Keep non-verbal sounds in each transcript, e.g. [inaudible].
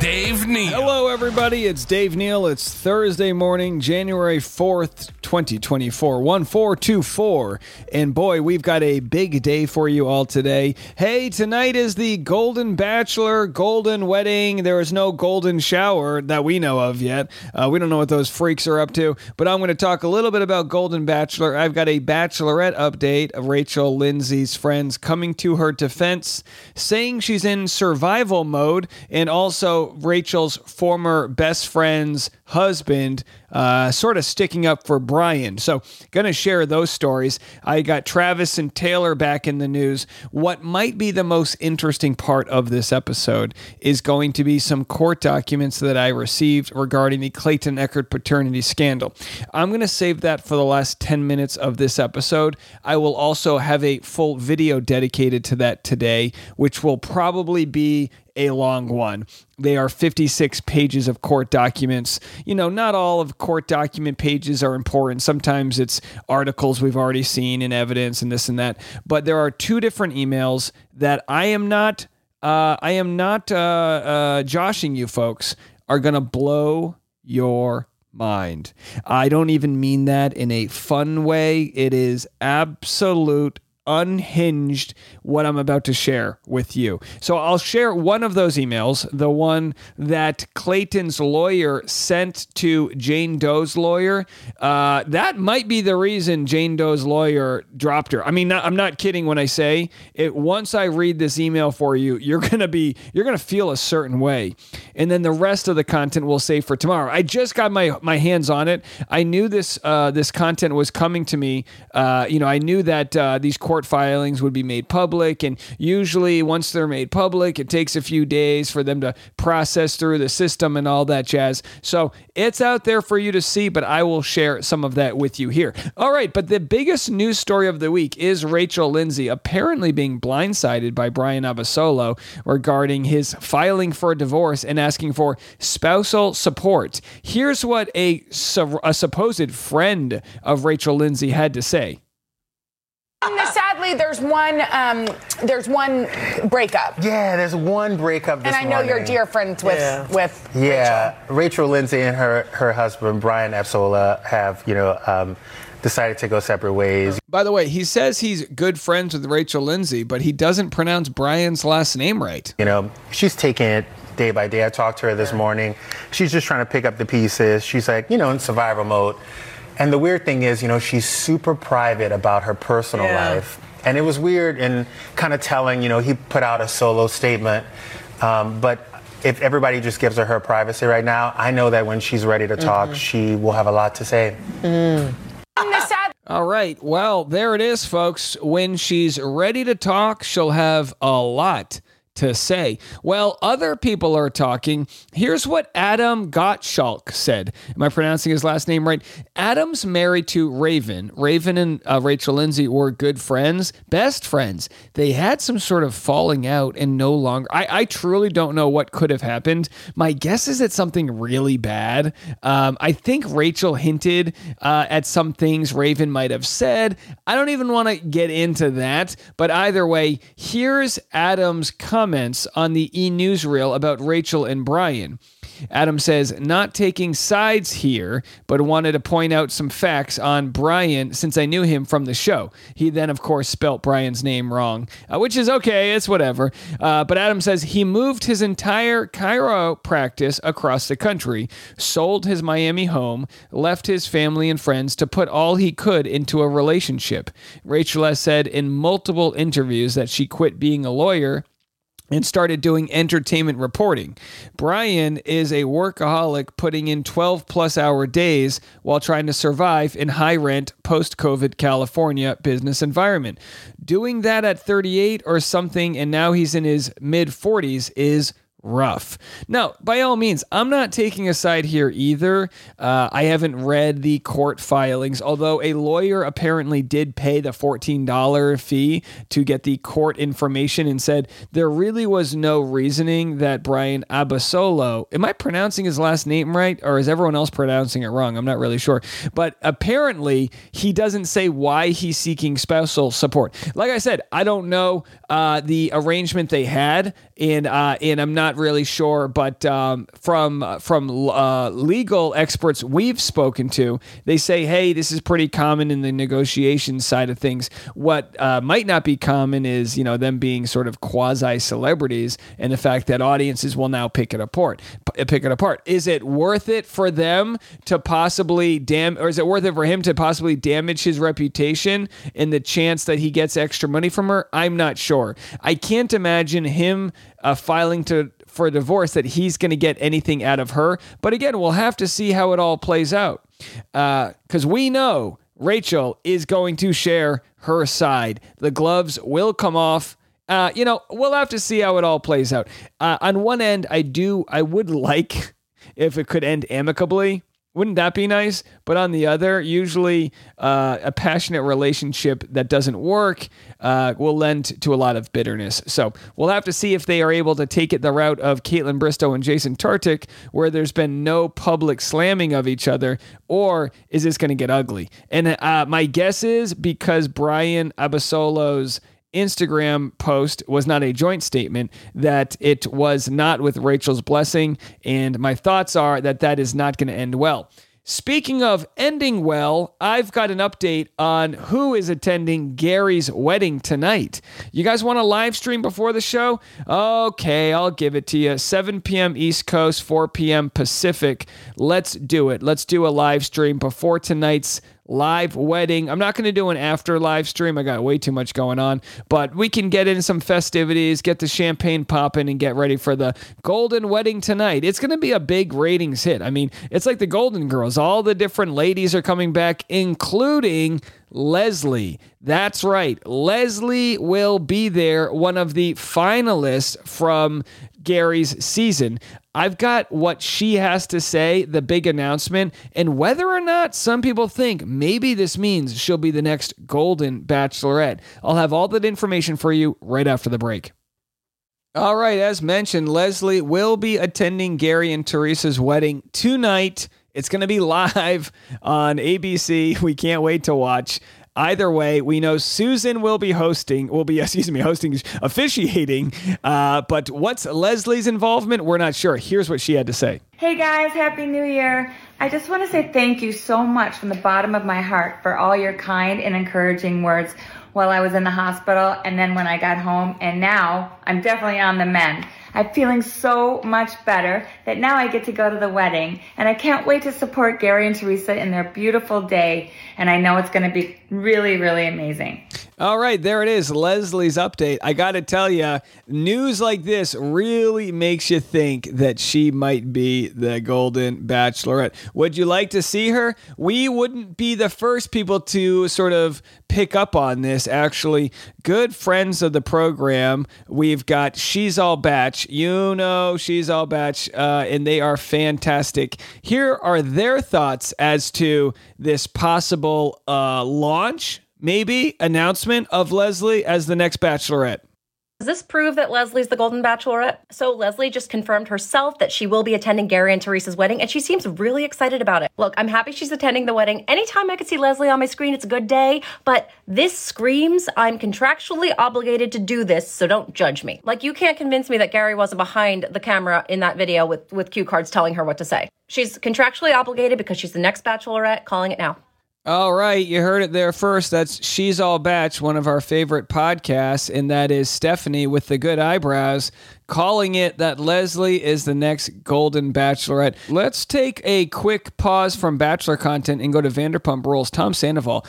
Dave Neal. Hello, everybody. It's Dave Neal. It's Thursday morning, January 4th, 2024, 1424. And boy, we've got a big day for you all today. Hey, tonight is the Golden Bachelor Golden Wedding. There is no golden shower that we know of yet. Uh, we don't know what those freaks are up to, but I'm going to talk a little bit about Golden Bachelor. I've got a bachelorette update of Rachel Lindsay's friends coming to her defense, saying she's in survival mode, and also Rachel's former best friend's husband uh, sort of sticking up for Brian. So, going to share those stories. I got Travis and Taylor back in the news. What might be the most interesting part of this episode is going to be some court documents that I received regarding the Clayton Echard paternity scandal. I'm going to save that for the last 10 minutes of this episode. I will also have a full video dedicated to that today, which will probably be a long one. They are 56 pages of court documents. You know, not all of court document pages are important. Sometimes it's articles we've already seen in evidence and this and that. But there are two different emails that I am not, uh, I am not uh, uh, joshing you folks, are going to blow your mind. I don't even mean that in a fun way. It is absolute unhinged what I'm about to share with you. So I'll share one of those emails, the one that Clayton's lawyer sent to Jane Doe's lawyer. Uh, that might be the reason Jane Doe's lawyer dropped her. I mean, I'm not kidding when I say it. Once I read this email for you, you're gonna be you're gonna feel a certain way, and then the rest of the content we'll save for tomorrow. I just got my my hands on it. I knew this uh, this content was coming to me. Uh, you know, I knew that uh, these court filings would be made public. And usually, once they're made public, it takes a few days for them to process through the system and all that jazz. So it's out there for you to see, but I will share some of that with you here. All right, but the biggest news story of the week is Rachel Lindsay apparently being blindsided by Brian Abasolo regarding his filing for a divorce and asking for spousal support. Here's what a, a supposed friend of Rachel Lindsay had to say. Sadly, there's one um, there's one breakup. Yeah, there's one breakup. and I know morning. you're dear friends with yeah. with yeah Rachel. Rachel Lindsay and her her husband Brian Epsola have you know. Um, decided to go separate ways. By the way, he says he's good friends with Rachel Lindsay, but he doesn't pronounce Brian's last name right. You know, she's taking it day by day. I talked to her this morning. She's just trying to pick up the pieces. She's like, you know, in survival mode. And the weird thing is, you know, she's super private about her personal yeah. life. And it was weird and kind of telling, you know, he put out a solo statement. Um, but if everybody just gives her her privacy right now, I know that when she's ready to talk, mm-hmm. she will have a lot to say. Mm. All right. Well, there it is, folks. When she's ready to talk, she'll have a lot to say. Well, other people are talking. Here's what Adam Gottschalk said. Am I pronouncing his last name right? Adam's married to Raven. Raven and uh, Rachel Lindsay were good friends, best friends. They had some sort of falling out and no longer. I, I truly don't know what could have happened. My guess is it's something really bad. Um, I think Rachel hinted uh, at some things Raven might have said. I don't even want to get into that, but either way, here's Adam's comment comments on the e newsreel about Rachel and Brian. Adam says, not taking sides here, but wanted to point out some facts on Brian since I knew him from the show. He then, of course, spelt Brian's name wrong, uh, which is okay, it's whatever. Uh, but Adam says he moved his entire chiro practice across the country, sold his Miami home, left his family and friends to put all he could into a relationship. Rachel has said in multiple interviews that she quit being a lawyer and started doing entertainment reporting. Brian is a workaholic putting in 12 plus hour days while trying to survive in high rent post COVID California business environment. Doing that at 38 or something and now he's in his mid 40s is rough. Now, by all means, I'm not taking a side here either. Uh, I haven't read the court filings, although a lawyer apparently did pay the $14 fee to get the court information and said there really was no reasoning that Brian Abasolo, am I pronouncing his last name right, or is everyone else pronouncing it wrong? I'm not really sure. But apparently, he doesn't say why he's seeking spousal support. Like I said, I don't know uh, the arrangement they had, and uh, and I'm not really sure. But um, from from uh, legal experts we've spoken to, they say, hey, this is pretty common in the negotiation side of things. What uh, might not be common is you know them being sort of quasi celebrities, and the fact that audiences will now pick it apart. Pick it apart. Is it worth it for them to possibly dam, or is it worth it for him to possibly damage his reputation in the chance that he gets extra money from her? I'm not sure. I can't imagine him uh, filing to for a divorce that he's going to get anything out of her. But again, we'll have to see how it all plays out because uh, we know Rachel is going to share her side. The gloves will come off. Uh, you know, we'll have to see how it all plays out. Uh, on one end, I do, I would [laughs] like if it could end amicably. Wouldn't that be nice? But on the other, usually uh, a passionate relationship that doesn't work uh, will lend to a lot of bitterness. So we'll have to see if they are able to take it the route of Kaitlyn Bristowe and Jason Tartick, where there's been no public slamming of each other, or is this going to get ugly? And uh, my guess is because Brian Abasolo's Instagram post was not a joint statement, that it was not with Rachel's blessing. And my thoughts are that that is not going to end well. Speaking of ending well, I've got an update on who is attending Gary's wedding tonight. You guys want a live stream before the show? Okay, I'll give it to you. 7 p.m. East Coast, 4 p.m. Pacific. Let's do it. Let's do a live stream before tonight's live wedding. I'm not going to do an after live stream. I got way too much going on, but we can get in some festivities, get the champagne popping, and get ready for the golden wedding tonight. It's going to be a big ratings hit. I mean, it's like the Golden Girls. All the different ladies are coming back, including Leslie. That's right. Leslie will be there, one of the finalists from Gary's season. I've got what she has to say, the big announcement, and whether or not some people think maybe this means she'll be the next Golden Bachelorette. I'll have all that information for you right after the break. All right, as mentioned, Leslie will be attending Gary and Teresa's wedding tonight. It's going to be live on ABC. We can't wait to watch. Either way, we know Susan will be hosting, will be, [laughs] excuse me, hosting, officiating. Uh, but what's Leslie's involvement? We're not sure. Here's what she had to say. Hey guys, Happy New Year. I just want to say thank you so much from the bottom of my heart for all your kind and encouraging words while I was in the hospital and then when I got home. And now I'm definitely on the mend. I'm feeling so much better that now I get to go to the wedding and I can't wait to support Gary and Teresa in their beautiful day. And I know it's going to be really, really amazing. All right, there it is, Leslie's update. I got to tell you, news like this really makes you think that she might be the Golden Bachelorette. Would you like to see her? We wouldn't be the first people to sort of pick up on this. Actually, good friends of the program, we've got She's All Batch. You know, She's All Batch, uh, and they are fantastic. Here are their thoughts as to this possible uh, launch maybe announcement of Leslie as the next bachelorette. Does this prove that Leslie's the Golden Bachelorette? So Leslie just confirmed herself that she will be attending Gary and Teresa's wedding, and she seems really excited about it. Look, I'm happy she's attending the wedding. Anytime I could see Leslie on my screen, it's a good day, but this screams I'm contractually obligated to do this, so don't judge me. Like, you can't convince me that Gary wasn't behind the camera in that video with, with cue cards telling her what to say. She's contractually obligated because she's the next Bachelorette, calling it now. All right, you heard it there first. That's She's All Batch, one of our favorite podcasts, and that is Stephanie with the good eyebrows calling it that Leslie is the next Golden Bachelorette. Let's take a quick pause from Bachelor content and go to Vanderpump Rules. Tom Sandoval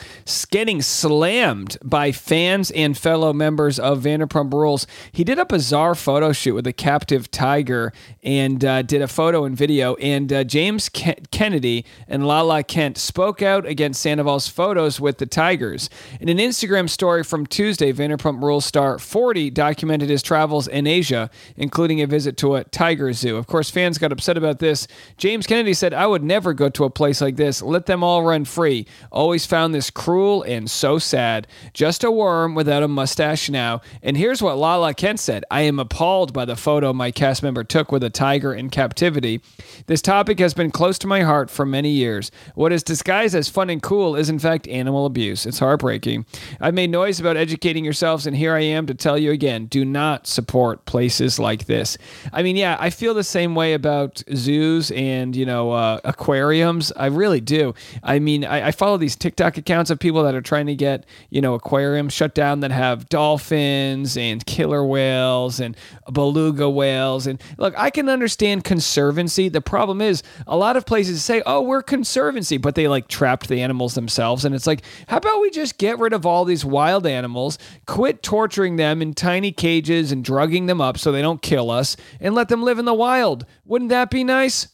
getting slammed by fans and fellow members of Vanderpump Rules. He did a bizarre photo shoot with a captive tiger and uh, did a photo and video. And uh, James Ken- Kennedy and Lala Kent spoke out against Sandoval's photos with the tigers. In an Instagram story from Tuesday, Vanderpump Rules star 40 documented his travels in Asia including a visit to a tiger zoo. Of course, fans got upset about this. James Kennedy said, I would never go to a place like this. Let them all run free. Always found this cruel and so sad. Just a worm without a mustache now. And here's what Lala Kent said I am appalled by the photo my cast member took with a tiger in captivity. This topic has been close to my heart for many years. What is disguised as fun and cool is, in fact, animal abuse. It's heartbreaking. I've made noise about educating yourselves, and here I am to tell you again do not support places like this. I mean, yeah, I feel the same way about zoos and, you know, uh, aquariums. I really do. I mean, I, I follow these TikTok accounts of people that are trying to get, you know, aquariums shut down that have dolphins and killer whales and beluga whales. And look, I can understand conservancy. The problem is a lot of places say, oh, we're conservancy, but they like trapped the animals themselves. And it's like, how about we just get rid of all these wild animals, quit torturing them in tiny cages and drugging them up so they don't kill us, and let them live in the wild? Wouldn't that be nice?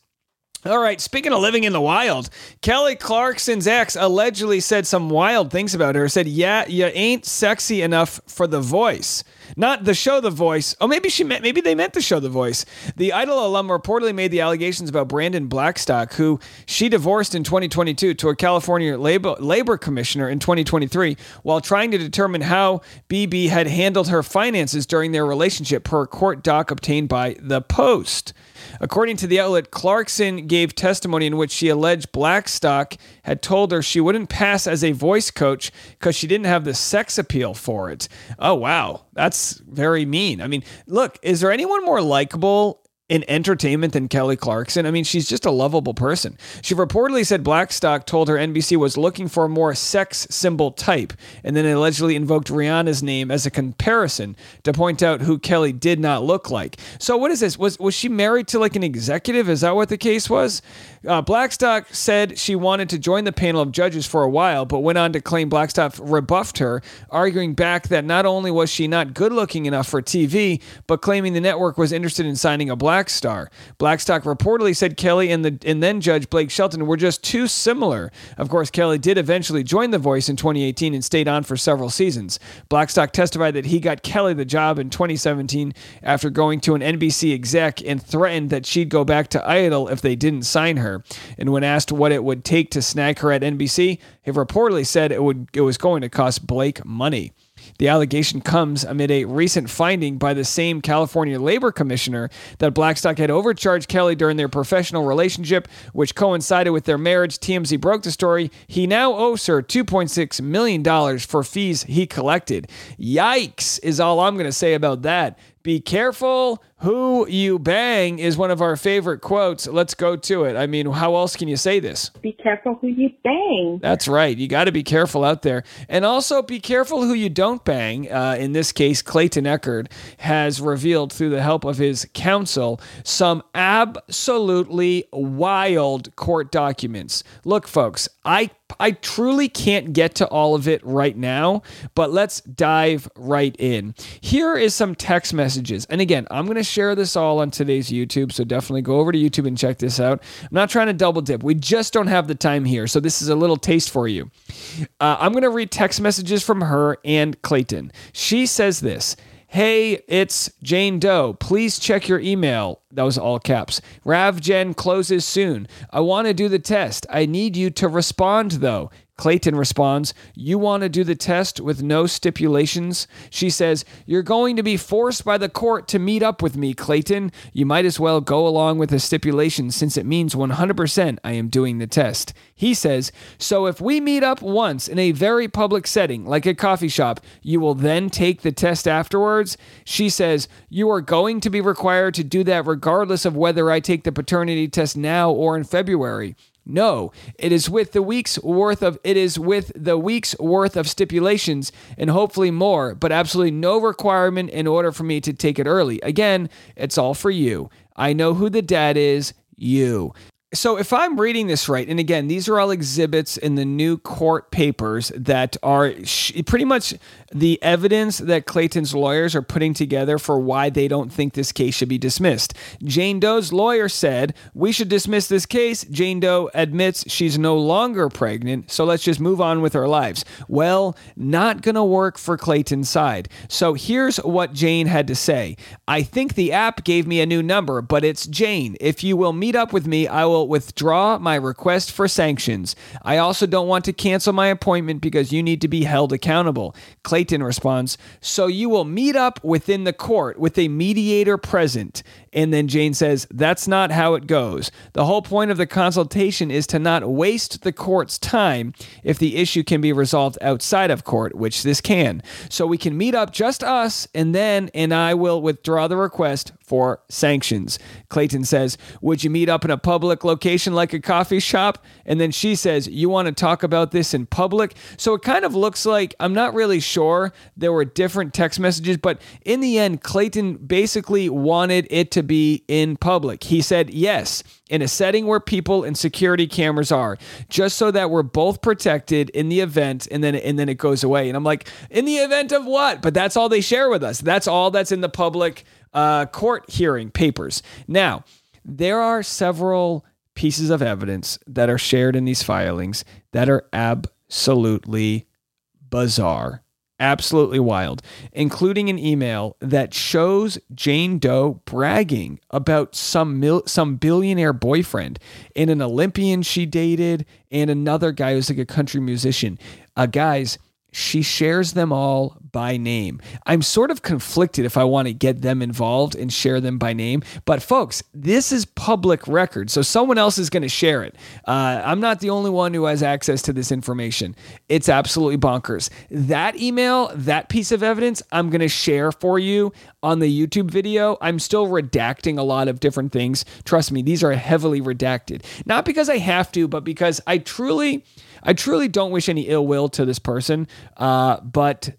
All right, speaking of living in the wild, Kelly Clarkson's ex allegedly said some wild things about her. Said, "Yeah, you ain't sexy enough for the voice." Not the show The Voice. Oh, maybe she meant maybe they meant the show The Voice. The Idol alum reportedly made the allegations about Brandon Blackstock, who she divorced in 2022 to a California labor, labor commissioner in 2023, while trying to determine how BB had handled her finances during their relationship, per court doc obtained by The Post. According to the outlet, Clarkson gave testimony in which she alleged Blackstock had told her she wouldn't pass as a voice coach because she didn't have the sex appeal for it. Oh, wow. That's very mean. I mean, look, is there anyone more likable in entertainment than Kelly Clarkson. I mean, she's just a lovable person. She reportedly said Blackstock told her NBC was looking for a more sex symbol type, and then allegedly invoked Rihanna's name as a comparison to point out who Kelly did not look like. So, what is this? Was was she married to like an executive? Is that what the case was? Uh, Blackstock said she wanted to join the panel of judges for a while, but went on to claim Blackstock rebuffed her, arguing back that not only was she not good looking enough for TV, but claiming the network was interested in signing a black star. Blackstock reportedly said Kelly and the and then Judge Blake Shelton were just too similar. Of course, Kelly did eventually join The Voice in 2018 and stayed on for several seasons. Blackstock testified that he got Kelly the job in 2017 after going to an NBC exec and threatened that she'd go back to Idol if they didn't sign her. And when asked what it would take to snag her at NBC, he reportedly said it would it was going to cost Blake money. The allegation comes amid a recent finding by the same California Labor Commissioner that Blackstock had overcharged Kelly during their professional relationship, which coincided with their marriage. TMZ broke the story. He now owes her $2.6 million for fees he collected. Yikes, is all I'm going to say about that. Be careful who you bang is one of our favorite quotes. Let's go to it. I mean, how else can you say this? Be careful who you bang. That's right. You got to be careful out there. And also be careful who you don't bang. Uh, in this case, Clayton Echard has revealed through the help of his counsel some absolutely wild court documents. Look, folks, I I truly can't get to all of it right now, but let's dive right in. Here is some text messages. And again, I'm going to share this all on today's YouTube, so definitely go over to YouTube and check this out. I'm not trying to double dip. We just don't have the time here, so this is a little taste for you. Uh, I'm going to read text messages from her and Clayton. She says this. Hey, it's Jane Doe. Please check your email. That was all caps. RavGen closes soon. I want to do the test. I need you to respond, though. Clayton responds, You want to do the test with no stipulations? She says, You're going to be forced by the court to meet up with me, Clayton. You might as well go along with the stipulation since it means 100% I am doing the test. He says, So if we meet up once in a very public setting, like a coffee shop, you will then take the test afterwards? She says, You are going to be required to do that regardless of whether I take the paternity test now or in February. No, it is with the week's worth of it is with the week's worth of stipulations and hopefully more, but absolutely no requirement in order for me to take it early. Again, it's all for you. I know who the dad is, you. So if I'm reading this right, and again, these are all exhibits in the new court papers that are sh- pretty much the evidence that Clayton's lawyers are putting together for why they don't think this case should be dismissed. Jane Doe's lawyer said, We should dismiss this case. Jane Doe admits she's no longer pregnant, so let's just move on with our lives. Well, not going to work for Clayton's side. So here's what Jane had to say I think the app gave me a new number, but it's Jane. If you will meet up with me, I will withdraw my request for sanctions. I also don't want to cancel my appointment because you need to be held accountable. Clayton responds, So you will meet up within the court with a mediator present. And then Jane says, That's not how it goes. The whole point of the consultation is to not waste the court's time if the issue can be resolved outside of court, which this can. So we can meet up just us, and then, and I will withdraw the request for sanctions. Clayton says, Would you meet up in a public location like a coffee shop? And then she says, You want to talk about this in public? So it kind of looks like, I'm not really sure. There were different text messages, but in the end, Clayton basically wanted it to be in public. He said, Yes, in a setting where people and security cameras are, just so that we're both protected in the event, and then and then it goes away. And I'm like, in the event of what? But that's all they share with us. That's all that's in the public uh, court hearing papers. Now, there are several pieces of evidence that are shared in these filings that are absolutely bizarre absolutely wild, including an email that shows Jane Doe bragging about some mil- some billionaire boyfriend and an Olympian she dated and another guy who's like a country musician. Uh, guys, she shares them all by name. I'm sort of conflicted if I want to get them involved and share them by name. But folks, this is public record, so someone else is going to share it. Uh, I'm not the only one who has access to this information. It's absolutely bonkers. That email, that piece of evidence, I'm going to share for you on the YouTube video. I'm still redacting a lot of different things. Trust me, these are heavily redacted. Not because I have to, but because I truly. I truly don't wish any ill will to this person, uh, but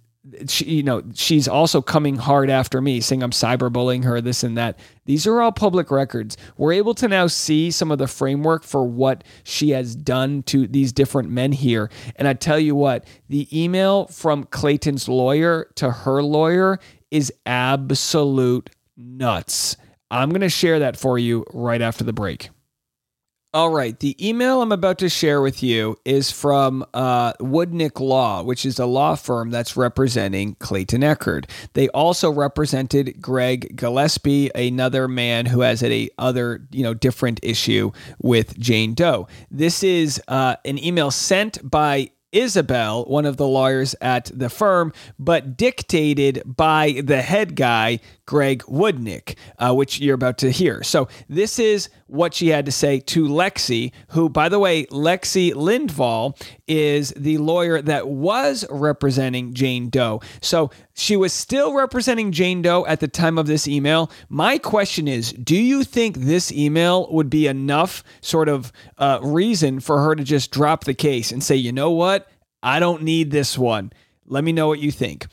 she, you know, she's also coming hard after me, saying I'm cyberbullying her, this and that. These are all public records. We're able to now see some of the framework for what she has done to these different men here. And I tell you what, the email from Clayton's lawyer to her lawyer is absolute nuts. I'm going to share that for you right after the break. All right. The email I'm about to share with you is from uh, Woodnick Law, which is a law firm that's representing Clayton Echard. They also represented Greg Gillespie, another man who has a other, you know, different issue with Jane Doe. This is uh, an email sent by Isabel, one of the lawyers at the firm, but dictated by the head guy, Greg Woodnick, uh, which you're about to hear. So, this is what she had to say to Lexi, who, by the way, Lexi Lindvall is the lawyer that was representing Jane Doe. So, she was still representing Jane Doe at the time of this email. My question is do you think this email would be enough sort of uh, reason for her to just drop the case and say, you know what? I don't need this one. Let me know what you think.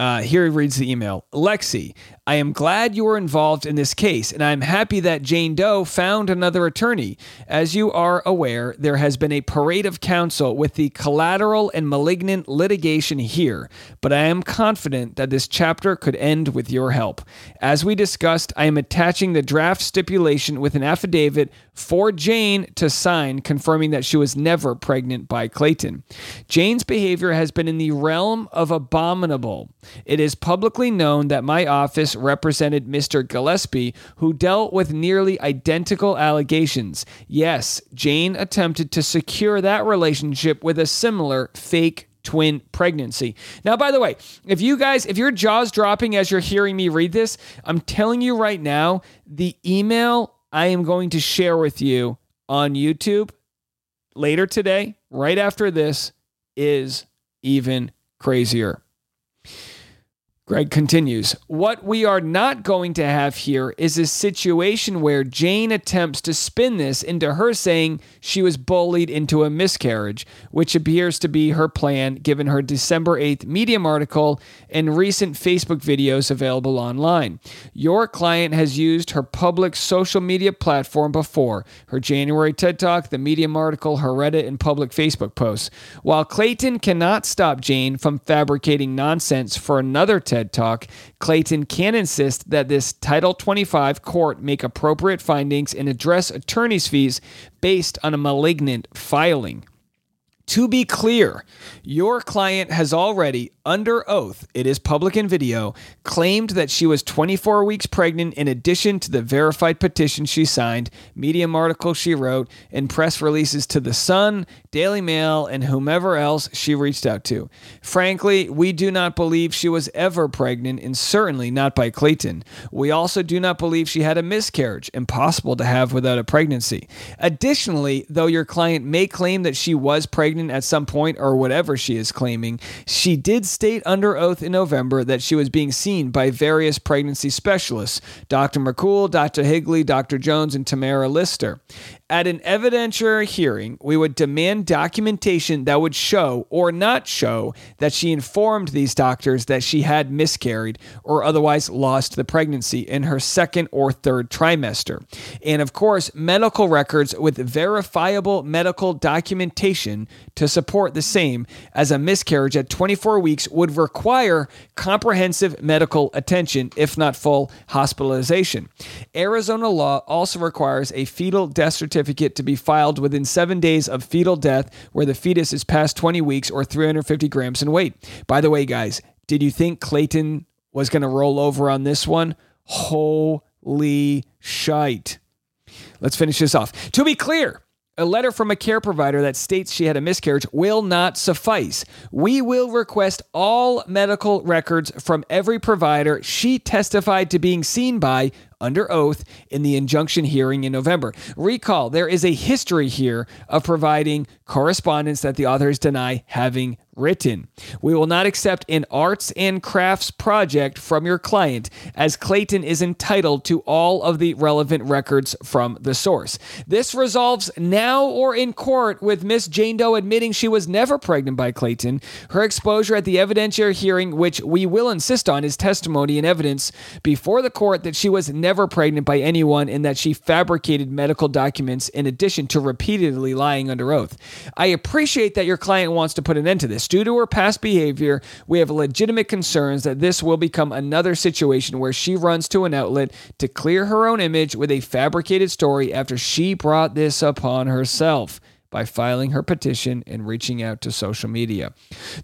Uh, here he reads the email Lexi, I am glad you were involved in this case, and I'm happy that Jane Doe found another attorney. As you are aware, there has been a parade of counsel with the collateral and malignant litigation here, but I am confident that this chapter could end with your help. As we discussed, I am attaching the draft stipulation with an affidavit for Jane to sign confirming that she was never pregnant by Clayton. Jane's behavior has been in the realm of abominable. It is publicly known that my office represented Mr. Gillespie, who dealt with nearly identical allegations. Yes, Jane attempted to secure that relationship with a similar fake twin pregnancy. Now, by the way, if you guys, if your jaw's dropping as you're hearing me read this, I'm telling you right now, the email I am going to share with you on YouTube later today, right after this, is even crazier. Greg continues, What we are not going to have here is a situation where Jane attempts to spin this into her saying she was bullied into a miscarriage, which appears to be her plan given her December 8th Medium article and recent Facebook videos available online. Your client has used her public social media platform before her January TED Talk, the Medium article, her Reddit, and public Facebook posts. While Clayton cannot stop Jane from fabricating nonsense for another TED Talk, Clayton can insist that this Title 25 court make appropriate findings and address attorney's fees based on a malignant filing. To be clear, your client has already, under oath, it is public in video, claimed that she was 24 weeks pregnant in addition to the verified petition she signed, Medium article she wrote, and press releases to The Sun, Daily Mail, and whomever else she reached out to. Frankly, we do not believe she was ever pregnant, and certainly not by Clayton. We also do not believe she had a miscarriage, impossible to have without a pregnancy. Additionally, though your client may claim that she was pregnant at some point or whatever she is claiming, she did state under oath in November that she was being seen by various pregnancy specialists Dr. McCool, Dr. Higley, Dr. Jones, and Tamara Lister. At an evidentiary hearing, we would demand documentation that would show or not show that she informed these doctors that she had miscarried or otherwise lost the pregnancy in her second or third trimester. And of course, medical records with verifiable medical documentation to support the same as a miscarriage at 24 weeks would require comprehensive medical attention, if not full hospitalization. Arizona law also requires a fetal death certificate to be filed within seven days of fetal death where the fetus is past 20 weeks or 350 grams in weight. By the way, guys, did you think Clayton was going to roll over on this one? Holy shite. Let's finish this off. To be clear, a letter from a care provider that states she had a miscarriage will not suffice. We will request all medical records from every provider she testified to being seen by under oath in the injunction hearing in November. Recall, there is a history here of providing correspondence that the authors deny having written. We will not accept an arts and crafts project from your client, as Clayton is entitled to all of the relevant records from the source. This resolves now or in court with Miss Jane Doe admitting she was never pregnant by Clayton. Her exposure at the evidentiary hearing, which we will insist on, is testimony and evidence before the court that she was never pregnant by anyone and that she fabricated medical documents in addition to repeatedly lying under oath. I appreciate that your client wants to put an end to this. Due to her past behavior, we have legitimate concerns that this will become another situation where she runs to an outlet to clear her own image with a fabricated story after she brought this upon herself by filing her petition and reaching out to social media.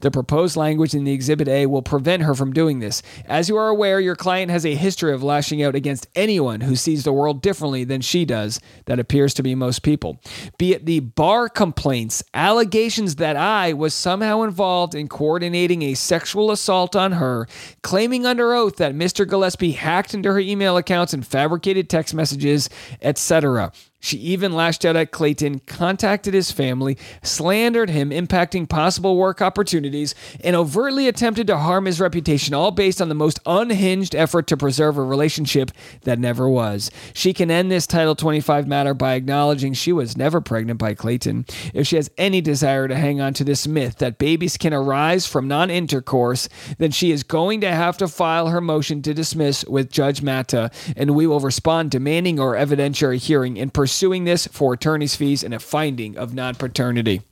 The proposed language in the Exhibit A will prevent her from doing this. As you are aware, your client has a history of lashing out against anyone who sees the world differently than she does. That appears to be most people. Be it the bar complaints, allegations that I was somehow involved in coordinating a sexual assault on her, claiming under oath that Mr. Gillespie hacked into her email accounts and fabricated text messages, etc. She even lashed out at Clayton, contacted his family, slandered him, impacting possible work opportunities, and overtly attempted to harm his reputation, all based on the most unhinged effort to preserve a relationship that never was. She can end this Title 25 matter by acknowledging she was never pregnant by Clayton. If she has any desire to hang on to this myth that babies can arise from non intercourse, then she is going to have to file her motion to dismiss with Judge Mata, and we will respond demanding our evidentiary hearing and pursuing this for attorney's fees and a finding of non paternity.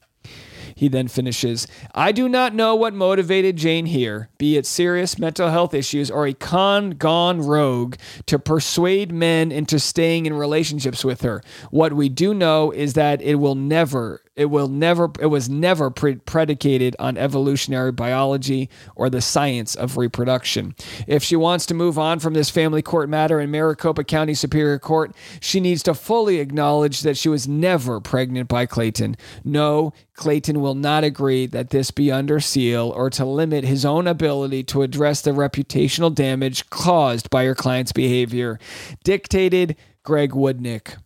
He then finishes I do not know what motivated Jane here, be it serious mental health issues or a con gone rogue, to persuade men into staying in relationships with her. What we do know is that it will never, it will never, it was never pre- predicated on evolutionary biology or the science of reproduction. If she wants to move on from this family court matter in Maricopa County Superior Court, she needs to fully acknowledge that she was never pregnant by Clayton. No, Clayton will not agree that this be under seal or to limit his own ability to address the reputational damage caused by her client's behavior. Dictated Greg Woodnick.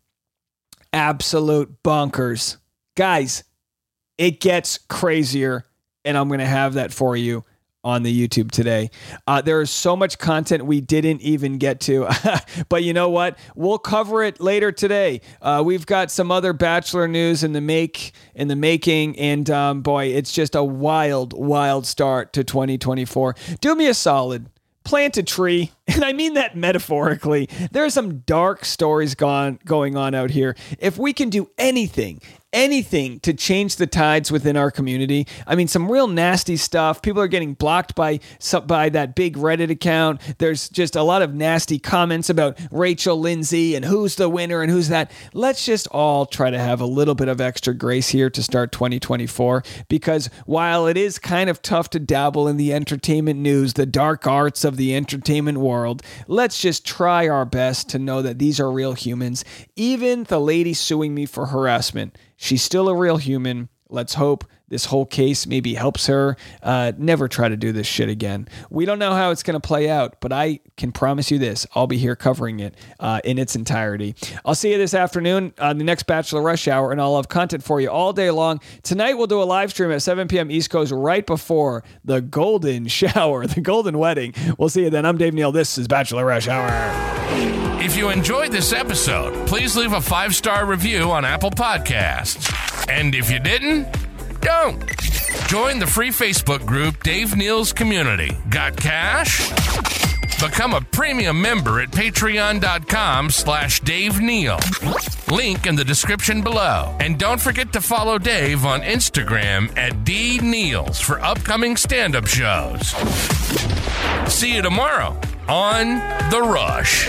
Absolute bonkers. Guys, it gets crazier, and I'm going to have that for you on the YouTube today. Uh, there is so much content we didn't even get to, [laughs] but you know what? We'll cover it later today. Uh, we've got some other Bachelor news in the make in the making, and um, boy, it's just a wild, wild start to 2024. Do me a solid plant a tree [laughs] and i mean that metaphorically there are some dark stories gone going on out here if we can do anything anything to change the tides within our community. I mean, some real nasty stuff. People are getting blocked by by that big Reddit account. There's just a lot of nasty comments about Rachel Lindsay and who's the winner and who's that. Let's just all try to have a little bit of extra grace here to start 2024 because while it is kind of tough to dabble in the entertainment news, the dark arts of the entertainment world, let's just try our best to know that these are real humans. Even the lady suing me for harassment She's still a real human. Let's hope this whole case maybe helps her uh, never try to do this shit again. We don't know how it's going to play out, but I can promise you this I'll be here covering it uh, in its entirety. I'll see you this afternoon on the next Bachelor Rush Hour, and I'll have content for you all day long. Tonight, we'll do a live stream at 7 p.m. East Coast right before the Golden [laughs] Shower, the Golden Wedding. We'll see you then. I'm Dave Neal. This is Bachelor Rush Hour. If you enjoyed this episode, please leave a five star review on Apple Podcasts. And if you didn't, don't. Join the free Facebook group Dave Neal's Community. Got cash? Become a premium member at patreon.com slash Dave Neal. Link in the description below. And don't forget to follow Dave on Instagram at D for upcoming stand-up shows. See you tomorrow on The Rush.